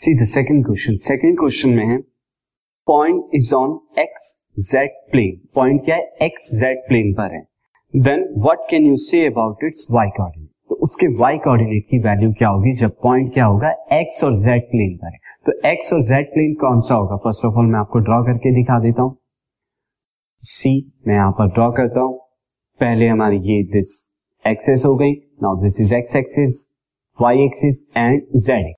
See the second question second question में है point is on X Z plane point क्या है? X Z plane पर है. Then what can you say about its Y coordinate तो उसके Y coordinate की वैल्यू क्या होगी? जब पॉइंट क्या होगा? एक्स और जेड प्लेन पर है. तो एक्स और जेड प्लेन कौन सा होगा? फ़र्स्ट ऑफ़ ऑल मैं आपको ड्रॉ करके दिखा देता हूँ. सी मैं यहाँ पर ड्रॉ करता हूँ. पहले हमारी ये दिस एक्सेस हो गई. Now this is X axis Y axis and Z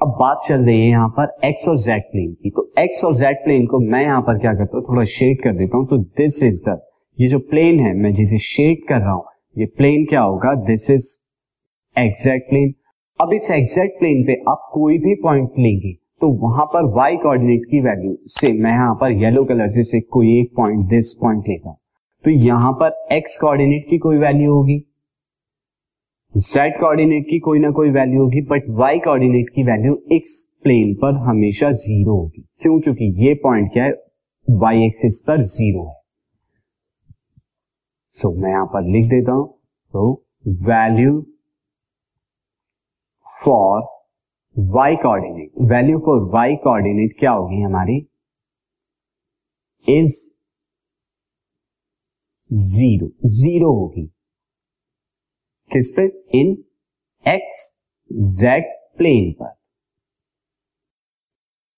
अब बात चल रही है यहाँ पर एक्स और जेड प्लेन की। तो एक्स और जेड प्लेन को मैं यहाँ पर क्या करता हूँ थोड़ा शेड कर देता हूँ। तो दिस इज़ द ये जो प्लेन है मैं जिसे शेड कर रहा हूँ ये प्लेन क्या होगा? दिस इज़ एग्जैक्ट प्लेन अब इस एग्जैक्ट प्लेन पे आप कोई भी पॉइंट लेंगे तो वहाँ पर वाई कोऑर्डिनेट की वैल्यू से मैं यहाँ पर येलो कलर से, से कोई एक पॉइंट दिस पॉइंट लेता हूँ। तो यहाँ पर एक्स कोऑर्डिनेट की कोई वैल्यू होगी। जेड कोऑर्डिनेट की कोई ना कोई वैल्यू होगी बट वाई कोऑर्डिनेट की वैल्यू एक्स प्लेन पर हमेशा ज़ीरो होगी। क्यों? क्योंकि ये पॉइंट क्या है? वाई एक्सिस पर ज़ीरो है। सो so, मैं यहाँ पर लिख देता हूँ। तो value for Y coordinate value for Y coordinate क्या होगी हमारी? इज़ ज़ीरो ज़ीरो होगी। किस पे? इन एक्स जेड प्लेन पर।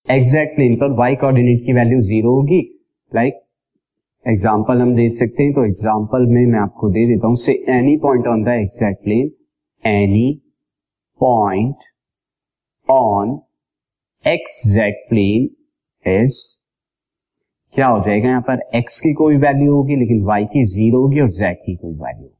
एक्सैक्ट प्लेन पर वाई कोऑर्डिनेट की वैल्यू ज़ीरो होगी। लाइक एग्ज़ाम्पल हम दे सकते हैं तो एग्ज़ाम्पल में मैं आपको दे देता हूँ say any point on the exact plane any point on exact plane is क्या हो जाएगा यहाँ पर? एक्स की कोई वैल्यू होगी, लेकिन वाई की ज़ीरो होगी और जेड की कोई वैल्यू होगी।